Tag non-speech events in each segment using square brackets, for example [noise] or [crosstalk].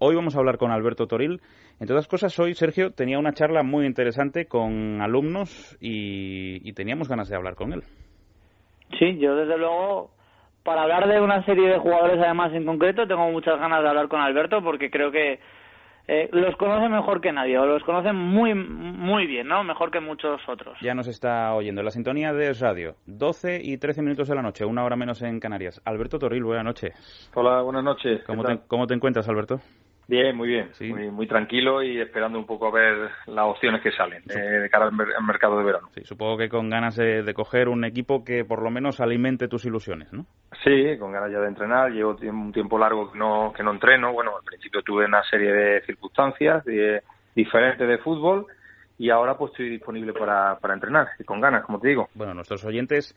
Hoy vamos a hablar con Alberto Toril. Entre otras cosas, hoy Sergio tenía una charla muy interesante con alumnos y, teníamos ganas de hablar con él. Sí, yo desde luego, para hablar de una serie de jugadores además en concreto, tengo muchas ganas de hablar con Alberto porque creo que eh, los conoce mejor que nadie, o los conoce muy, muy bien, ¿no? Mejor que muchos otros. Ya nos está oyendo. La sintonía de Radio, 12 y 13 minutos de la noche, una hora menos en Canarias. Alberto Torril, buenas noches. Hola, buenas noches. ¿Cómo, te, ¿cómo te encuentras, Alberto? Bien, muy bien. Muy, tranquilo y esperando un poco a ver las opciones que salen eh, de cara al, mercado de verano. Sí, supongo que con ganas de, coger un equipo que por lo menos alimente tus ilusiones, ¿no? Sí, con ganas ya de entrenar. Llevo un tiempo largo que no, que no entreno. Bueno, al principio tuve una serie de circunstancias diferentes de fútbol y ahora pues estoy disponible para, para entrenar y con ganas, como te digo. Bueno, nuestros oyentes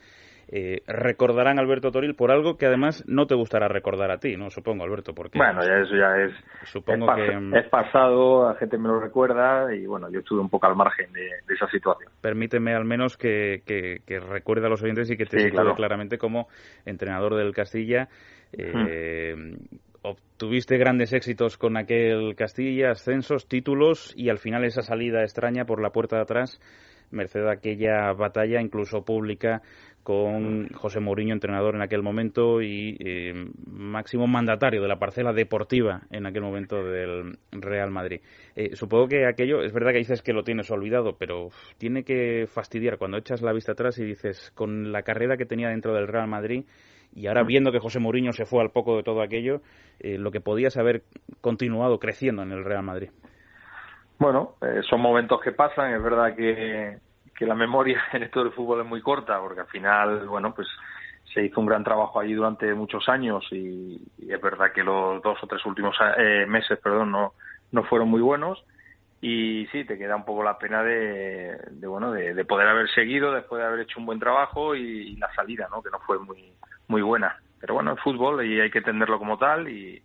eh, recordarán a Alberto Toril por algo que además no te gustará recordar a ti, ¿no? Supongo, Alberto, porque... Bueno, ya eso ya es... Supongo que... Mm, es pasado, la gente me lo recuerda y bueno, yo estuve un poco al margen de, esa situación. Permíteme al menos que, que, recuerde a los oyentes y que te sí, claramente como entrenador del Castilla. Eh, obtuviste grandes éxitos con aquel Castilla, ascensos, títulos y al final esa salida extraña por la puerta de atrás merced a aquella batalla incluso pública con José Mourinho, entrenador en aquel momento y eh, máximo mandatario de la parcela deportiva en aquel momento del Real Madrid. Eh, supongo que aquello, es verdad que dices que lo tienes olvidado, pero tiene que fastidiar cuando echas la vista atrás y dices, con la carrera que tenía dentro del Real Madrid y ahora viendo que José Mourinho se fue al poco de todo aquello, eh, lo que podías haber continuado creciendo en el Real Madrid. Bueno, son momentos que pasan, es verdad que la memoria [laughs] en esto del fútbol es muy corta, porque al final, bueno, pues se hizo un gran trabajo allí durante muchos años y, es verdad que los dos o tres últimos eh, meses, perdón, no, no fueron muy buenos y sí, te queda un poco la pena de, bueno, de, poder haber seguido después de haber hecho un buen trabajo y, la salida, ¿no? Que no fue muy, muy buena. Pero bueno, el fútbol y hay que entenderlo como tal y,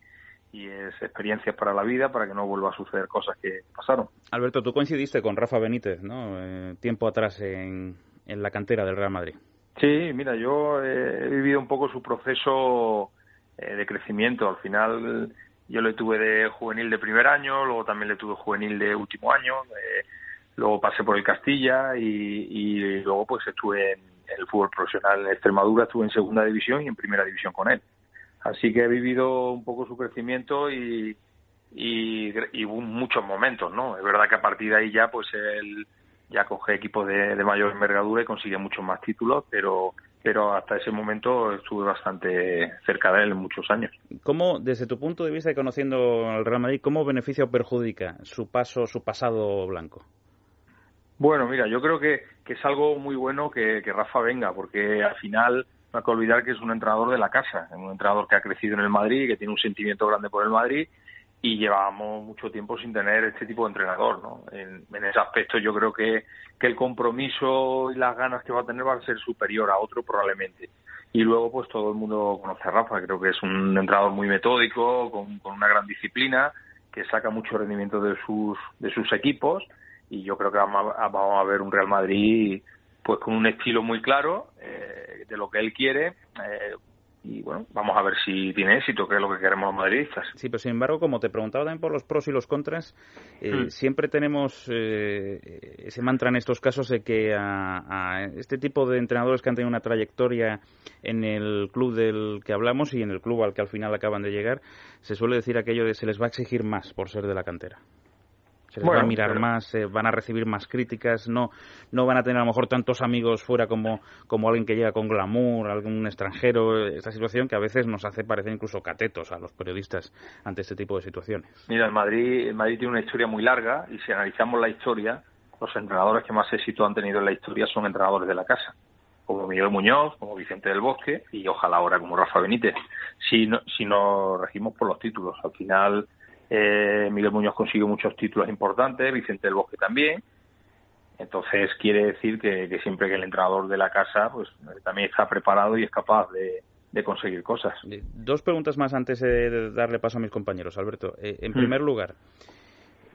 y es experiencia para la vida para que no vuelva a suceder cosas que pasaron. Alberto, tú coincidiste con Rafa Benítez, ¿no? Eh, tiempo atrás en, en la cantera del Real Madrid. Sí, mira, yo he vivido un poco su proceso eh, de crecimiento. Al final yo le tuve de juvenil de primer año, luego también le tuve juvenil de último año, eh, luego pasé por el Castilla y, y luego pues estuve en el fútbol profesional en Extremadura, estuve en segunda división y en primera división con él. Así que he vivido un poco su crecimiento y, y, muchos momentos, ¿no? Es verdad que a partir de ahí ya, pues él ya coge equipos de, mayor envergadura y consigue muchos más títulos, pero pero hasta ese momento estuve bastante cerca de él en muchos años. ¿Cómo, desde tu punto de vista y conociendo al Real Madrid, cómo beneficia o perjudica su paso, su pasado blanco? Bueno, mira, yo creo que, que es algo muy bueno que, que Rafa venga, porque al final no hay que olvidar que es un entrenador de la casa, un entrenador que ha crecido en el Madrid, que tiene un sentimiento grande por el Madrid y llevábamos mucho tiempo sin tener este tipo de entrenador, ¿no? En, ese aspecto yo creo que, que el compromiso y las ganas que va a tener van a ser superior a otro probablemente. Y luego pues todo el mundo conoce a Rafa, creo que es un entrenador muy metódico, con, una gran disciplina, que saca mucho rendimiento de sus, de sus equipos y yo creo que vamos a ver un Real Madrid pues con un estilo muy claro eh, de lo que él quiere eh, y bueno, vamos a ver si tiene éxito, que es lo que queremos los madridistas. Sí, pero sin embargo, como te preguntaba también por los pros y los contras, eh, hmm. siempre tenemos ese mantra en estos casos de que a, este tipo de entrenadores que han tenido una trayectoria en el club del que hablamos y en el club al que al final acaban de llegar, se suele decir aquello de se les va a exigir más por ser de la cantera se les va a mirar más, van a recibir más críticas, no, no van a tener a lo mejor tantos amigos fuera como, como alguien que llega con glamour, algún extranjero, esta situación que a veces nos hace parecer incluso catetos a los periodistas ante este tipo de situaciones. Mira, el Madrid, el Madrid tiene una historia muy larga y si analizamos la historia, los entrenadores que más éxito han tenido en la historia son entrenadores de la casa como Miguel Muñoz, como Vicente del Bosque y ojalá ahora como Rafa Benítez, si, no, si nos regimos por los títulos. Al final, eh, Miguel Muñoz consiguió muchos títulos importantes, Vicente del Bosque también. Entonces quiere decir que, siempre que el entrenador de la casa pues también está preparado y es capaz de, conseguir cosas. Dos preguntas más antes de darle paso a mis compañeros, Alberto. Eh, en mm. primer lugar,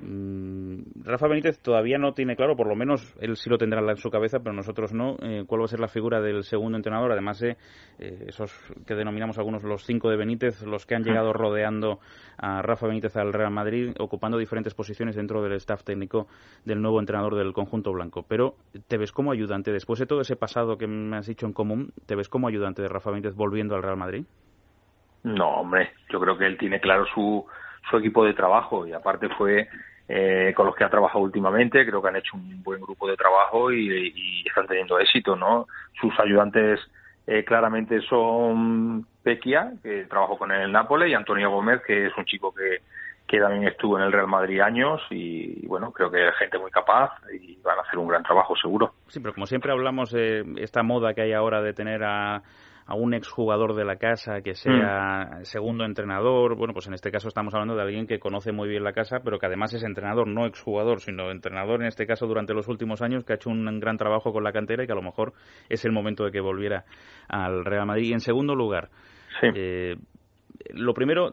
Rafa Benítez todavía no tiene claro, por lo menos él sí lo tendrá en su cabeza, pero nosotros no, eh, cuál va a ser la figura del segundo entrenador. Además, eh, esos que denominamos algunos los cinco de Benítez, los que han llegado rodeando a Rafa Benítez al Real Madrid, ocupando diferentes posiciones dentro del staff técnico del nuevo entrenador del conjunto blanco. Pero te ves como ayudante, después de todo ese pasado que me has dicho en común, ¿te ves como ayudante de Rafa Benítez volviendo al Real Madrid? No, hombre, yo creo que él tiene claro su, su equipo de trabajo y aparte fue eh, con los que ha trabajado últimamente. Creo que han hecho un buen grupo de trabajo y, están teniendo éxito, ¿no? Sus ayudantes eh, claramente son Pequia, que trabajó con él en Nápoles, y Antonio Gómez, que es un chico que, que también estuvo en el Real Madrid años y, bueno, creo que es gente muy capaz y van a hacer un gran trabajo seguro. Sí, pero como siempre hablamos de esta moda que hay ahora de tener a a un exjugador de la casa que sea mm. segundo entrenador. Bueno, pues en este caso estamos hablando de alguien que conoce muy bien la casa, pero que además es entrenador, no exjugador, sino entrenador en este caso durante los últimos años, que ha hecho un gran trabajo con la cantera y que a lo mejor es el momento de que volviera al Real Madrid. Y en segundo lugar, eh, lo primero,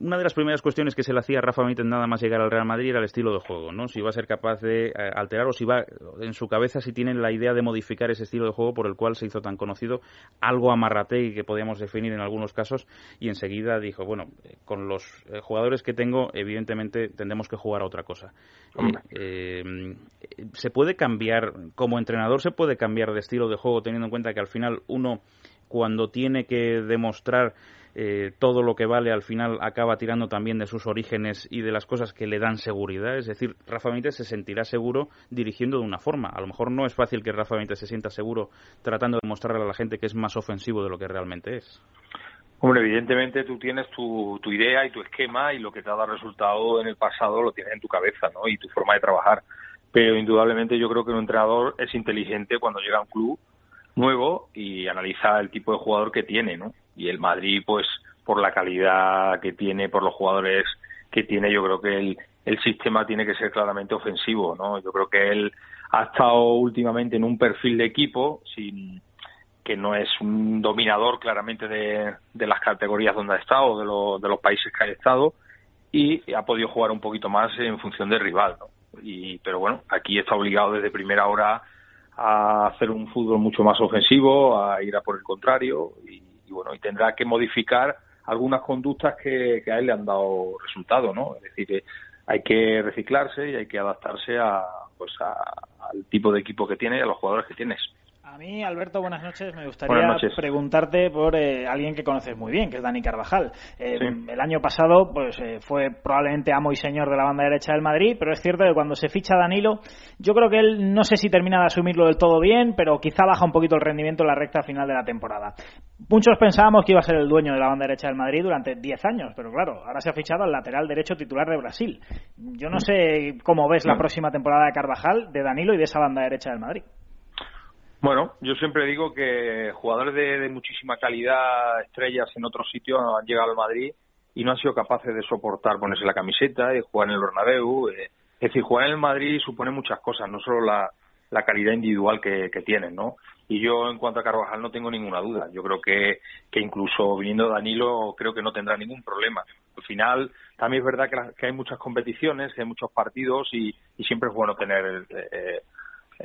una de las primeras cuestiones que se le hacía a Rafa Benítez nada más llegar al Real Madrid era el estilo de juego, ¿no? Si iba a ser capaz de eh, alterar o si va en su cabeza si tienen la idea de modificar ese estilo de juego por el cual se hizo tan conocido, algo amarrate y que podíamos definir en algunos casos y enseguida dijo, bueno, eh, con los eh, jugadores que tengo, evidentemente tendremos que jugar a otra cosa. se puede cambiar, como entrenador se puede cambiar de estilo de juego teniendo en cuenta que al final uno cuando tiene que demostrar eh, todo lo que vale al final acaba tirando también de sus orígenes y de las cosas que le dan seguridad. Es decir, Rafa Benítez se sentirá seguro dirigiendo de una forma. A lo mejor no es fácil que Rafa Benítez se sienta seguro tratando de mostrarle a la gente que es más ofensivo de lo que realmente es. Hombre, evidentemente tú tienes tu, tu idea y tu esquema y lo que te ha dado resultado en el pasado lo tienes en tu cabeza, ¿no? Y tu forma de trabajar. Pero indudablemente yo creo que un entrenador es inteligente cuando llega a un club nuevo y analiza el tipo de jugador que tiene, ¿no? y el Madrid, pues por la calidad que tiene, por los jugadores que tiene, yo creo que el, el sistema tiene que ser claramente ofensivo, ¿no? Yo creo que él ha estado últimamente en un perfil de equipo sin que no es un dominador claramente de, de las categorías donde ha estado, de, de los países que ha estado, y ha podido jugar un poquito más en función del rival, ¿no? Y, pero bueno, aquí está obligado desde primera hora a hacer un fútbol mucho más ofensivo, a ir a por el contrario, y, y bueno, y tendrá que modificar algunas conductas que, a él le han dado resultado, ¿no? Es decir, que hay que reciclarse y hay que adaptarse a, pues al tipo de equipo que tiene y a los jugadores que tienes. A mí, Alberto, buenas noches. Me gustaría preguntarte por eh, alguien que conoces muy bien, que es Dani Carvajal. Eh, el año pasado pues eh, fue probablemente amo y señor de la banda derecha del Madrid, pero es cierto que cuando se ficha Danilo, yo creo que él no sé si termina de asumirlo del todo bien, pero quizá baja un poquito el rendimiento en la recta final de la temporada. Muchos pensábamos que iba a ser el dueño de la banda derecha del Madrid durante 10 años, pero claro, ahora se ha fichado al lateral derecho titular de Brasil. Yo no sé cómo ves la próxima temporada de Carvajal, de Danilo y de esa banda derecha del Madrid. Bueno, yo siempre digo que jugadores de, muchísima calidad, estrellas en otros sitios, han llegado al Madrid y no han sido capaces de soportar ponerse la camiseta y jugar en el Bernabéu. Eh, es decir, jugar en el Madrid supone muchas cosas, no solo la, calidad individual que, tienen, ¿no? Y yo, en cuanto a Carvajal, no tengo ninguna duda. Yo creo que, que incluso viniendo Danilo, creo que no tendrá ningún problema. Al final, también es verdad que, hay muchas competiciones, hay muchos partidos y, siempre es bueno tener eh,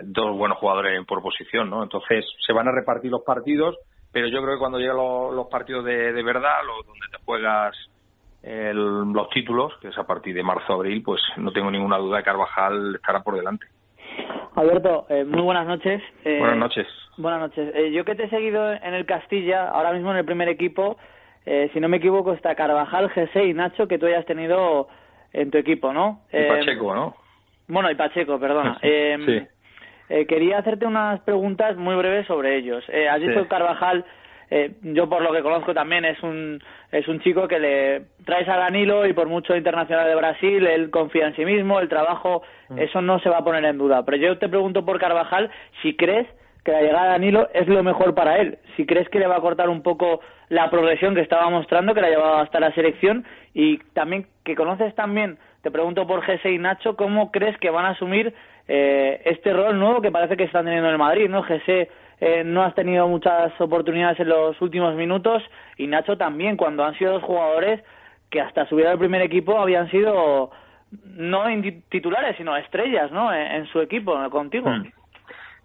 dos buenos jugadores por posición, ¿no? Entonces se van a repartir los partidos, pero yo creo que cuando llegan los, partidos de, de verdad, los, donde te juegas los títulos, que es a partir de marzo-abril, pues no tengo ninguna duda de que Carvajal estará por delante. Alberto, eh, muy buenas noches. Eh, buenas noches. Buenas noches. Eh, yo que te he seguido en el Castilla, ahora mismo en el primer equipo, si no me equivoco, está Carvajal, Jesse y Nacho, que tú hayas tenido en tu equipo, ¿no? Y Pacheco, ¿no? Bueno, y Pacheco, perdona. [laughs] sí. Eh, quería hacerte unas preguntas muy breves sobre ellos. Eh, has dicho Carvajal, eh, yo por lo que conozco también es un es un chico que le traes a Danilo y por mucho internacional de Brasil él confía en sí mismo, el trabajo, mm. eso no se va a poner en duda. Pero yo te pregunto por Carvajal si crees que la llegada de Danilo es lo mejor para él, si crees que le va a cortar un poco la progresión que estaba mostrando, que la llevaba hasta la selección y también que conoces también, te pregunto por Jesse y Nacho, ¿cómo crees que van a asumir eh, este rol nuevo que parece que están teniendo en el Madrid, ¿no? Jesse eh, no has tenido muchas oportunidades en los últimos minutos y Nacho también, cuando han sido dos jugadores que hasta subir al primer equipo habían sido no titulares, sino estrellas, ¿no? En, su equipo, contigo. Hmm.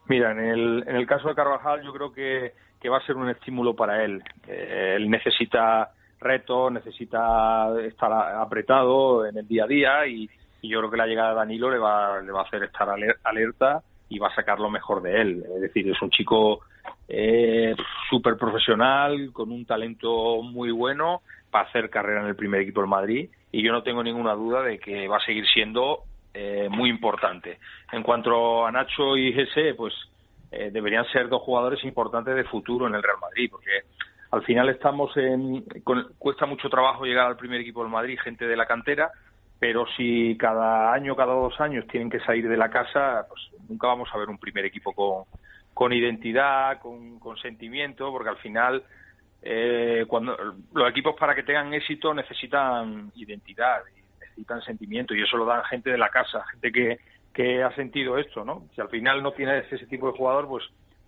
Mira, en el, en el caso de Carvajal yo creo que, que va a ser un estímulo para él. Eh, él necesita retos, necesita estar apretado en el día a día y, yo creo que la llegada de Danilo le va, le va a hacer estar alerta y va a sacar lo mejor de él. Es decir, es un chico eh, súper profesional, con un talento muy bueno para hacer carrera en el primer equipo del Madrid y yo no tengo ninguna duda de que va a seguir siendo eh, muy importante. En cuanto a Nacho y Jesse, pues eh, deberían ser dos jugadores importantes de futuro en el Real Madrid, porque al final estamos en. cuesta mucho trabajo llegar al primer equipo del Madrid, gente de la cantera, pero si cada año, cada dos años tienen que salir de la casa, pues nunca vamos a ver un primer equipo con, con identidad, con, con sentimiento, porque al final. Eh, cuando los equipos para que tengan éxito necesitan identidad necesitan sentimiento y eso lo dan gente de la casa gente que, que ha sentido esto no si al final no tienes ese tipo de jugador pues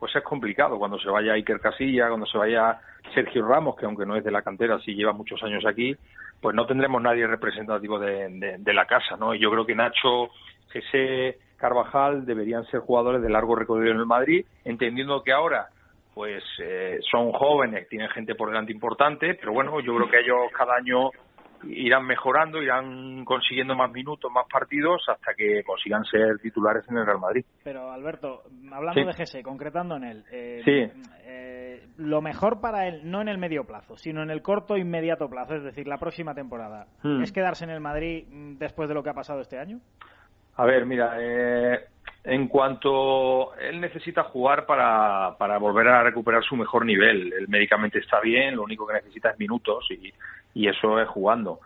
pues es complicado cuando se vaya Iker Casilla, cuando se vaya Sergio Ramos, que aunque no es de la cantera, sí lleva muchos años aquí, pues no tendremos nadie representativo de, la casa, ¿no? Y yo creo que Nacho, ese Carvajal deberían ser jugadores de largo recorrido en el Madrid, entendiendo que ahora pues eh, son jóvenes, tienen gente por delante importante, pero bueno, yo creo que ellos cada año irán mejorando, irán consiguiendo más minutos, más partidos, hasta que consigan ser titulares en el Real Madrid. Pero Alberto, hablando de Gese, concretando en él, eh, sí. Eh, lo mejor para él, no en el medio plazo, sino en el corto e inmediato plazo, es decir, la próxima temporada, hmm. ¿es quedarse en el Madrid mm, después de lo que ha pasado este año? A ver, mira, eh, en cuanto él necesita jugar para, para volver a recuperar su mejor nivel, él médicamente está bien, lo único que necesita es minutos y, y eso es jugando.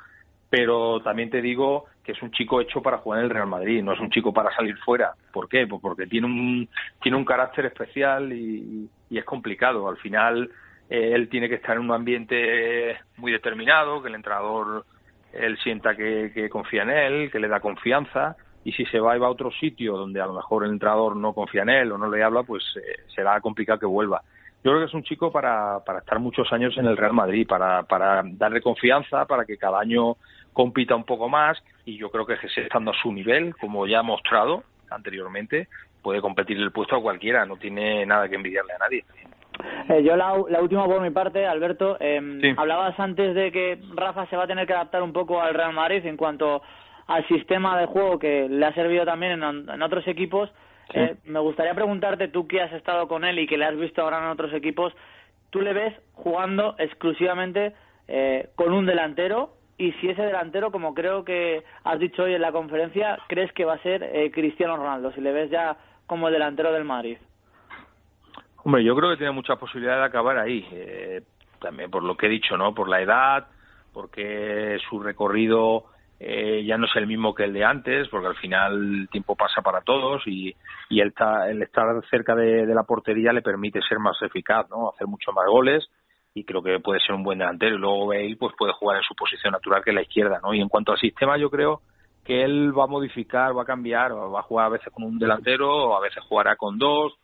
Pero también te digo que es un chico hecho para jugar en el Real Madrid, no es un chico para salir fuera. ¿Por qué? Pues porque tiene un, tiene un carácter especial y, es complicado. Al final, eh, él tiene que estar en un ambiente muy determinado, que el entrenador él sienta que, confía en él, que le da confianza y si se va y va a otro sitio donde a lo mejor el entrenador no confía en él o no le habla, pues eh, será complicado que vuelva yo creo que es un chico para, para estar muchos años en el Real Madrid, para, para darle confianza, para que cada año compita un poco más y yo creo que Jesús estando a su nivel, como ya ha mostrado anteriormente, puede competir el puesto a cualquiera, no tiene nada que envidiarle a nadie. Eh, yo la, última por mi parte, Alberto, eh, hablabas antes de que Rafa se va a tener que adaptar un poco al Real Madrid en cuanto al sistema de juego que le ha servido también en otros equipos. Eh, me gustaría preguntarte, tú que has estado con él y que le has visto ahora en otros equipos, ¿tú le ves jugando exclusivamente eh, con un delantero? Y si ese delantero, como creo que has dicho hoy en la conferencia, crees que va a ser eh, Cristiano Ronaldo, si le ves ya como el delantero del Madrid. Hombre, yo creo que tiene mucha posibilidad de acabar ahí. también por lo que he dicho, ¿no? Por la edad, porque su recorrido eh, ya no es el mismo que el de antes, porque al final el tiempo pasa para todos y, y el, el estar cerca de, la portería le permite ser más eficaz, ¿no? hacer muchos más goles y creo que puede ser un buen delantero y luego Bale pues puede jugar en su posición natural que es la izquierda, ¿no? Y en cuanto al sistema yo creo que él va a modificar, va a cambiar, va a jugar a veces con un delantero, o a veces jugará con dos,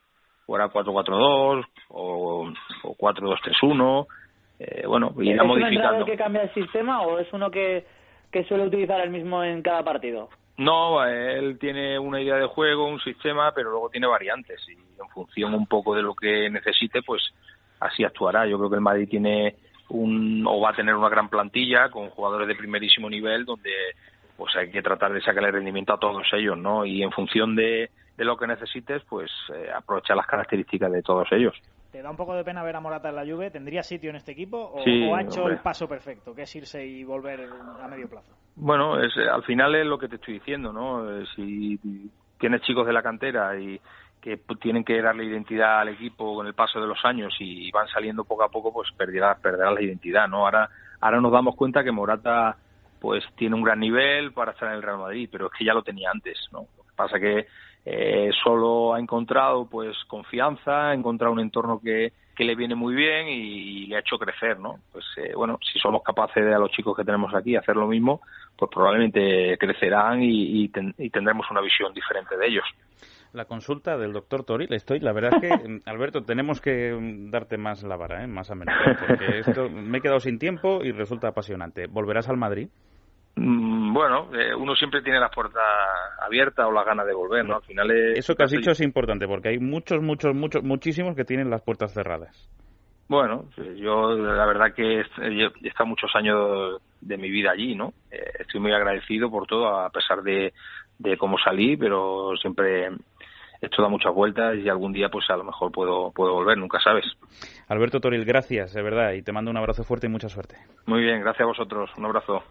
jugará 4-4-2 o, o 4-2-3-1, eh, bueno, irá ¿Es modificando. ¿Es que cambia el sistema o es uno que que suele utilizar el mismo en cada partido? No, él tiene una idea de juego, un sistema, pero luego tiene variantes y en función un poco de lo que necesite, pues así actuará. Yo creo que el Madrid tiene un o va a tener una gran plantilla con jugadores de primerísimo nivel donde pues hay que tratar de sacarle rendimiento a todos ellos, ¿no? Y en función de, lo que necesites, pues eh, aprovecha las características de todos ellos. ¿Te da un poco de pena ver a Morata en la Juve? ¿Tendría sitio en este equipo o, ha hecho el paso perfecto, que es irse y volver a medio plazo? Bueno, es, al final es lo que te estoy diciendo, ¿no? Eh, si tienes chicos de la cantera y que tienen que darle identidad al equipo con el paso de los años y van saliendo poco a poco, pues perderá, perderá la identidad, ¿no? Ahora, ahora nos damos cuenta que Morata pues tiene un gran nivel para estar en el Real Madrid, pero es que ya lo tenía antes, ¿no? Pasa que eh, solo ha encontrado pues confianza, ha encontrado un entorno que, que le viene muy bien y, le ha hecho crecer, ¿no? Pues eh, bueno, si somos capaces de a los chicos que tenemos aquí hacer lo mismo, pues probablemente crecerán y, tendremos una visión diferente de ellos. La consulta del doctor Tori, estoy, la verdad es que, [laughs] Alberto, tenemos que darte más la vara, ¿eh? más a menudo, porque esto me he quedado sin tiempo y resulta apasionante. ¿Volverás al Madrid? Mm, bueno, eh, uno siempre tiene las puertas abiertas o las ganas de volver, ¿no? Al final Eso que has dicho es importante, porque hay muchos, muchos, muchos, muchísimos que tienen las puertas cerradas. Bueno, yo la verdad que he estado muchos años de mi vida allí, ¿no? Eh, estoy muy agradecido por todo, a pesar de, de cómo salí, pero siempre esto da muchas vueltas y algún día pues a lo mejor puedo, puedo volver, nunca sabes. Alberto Toril, gracias, de verdad, y te mando un abrazo fuerte y mucha suerte. Muy bien, gracias a vosotros, un abrazo.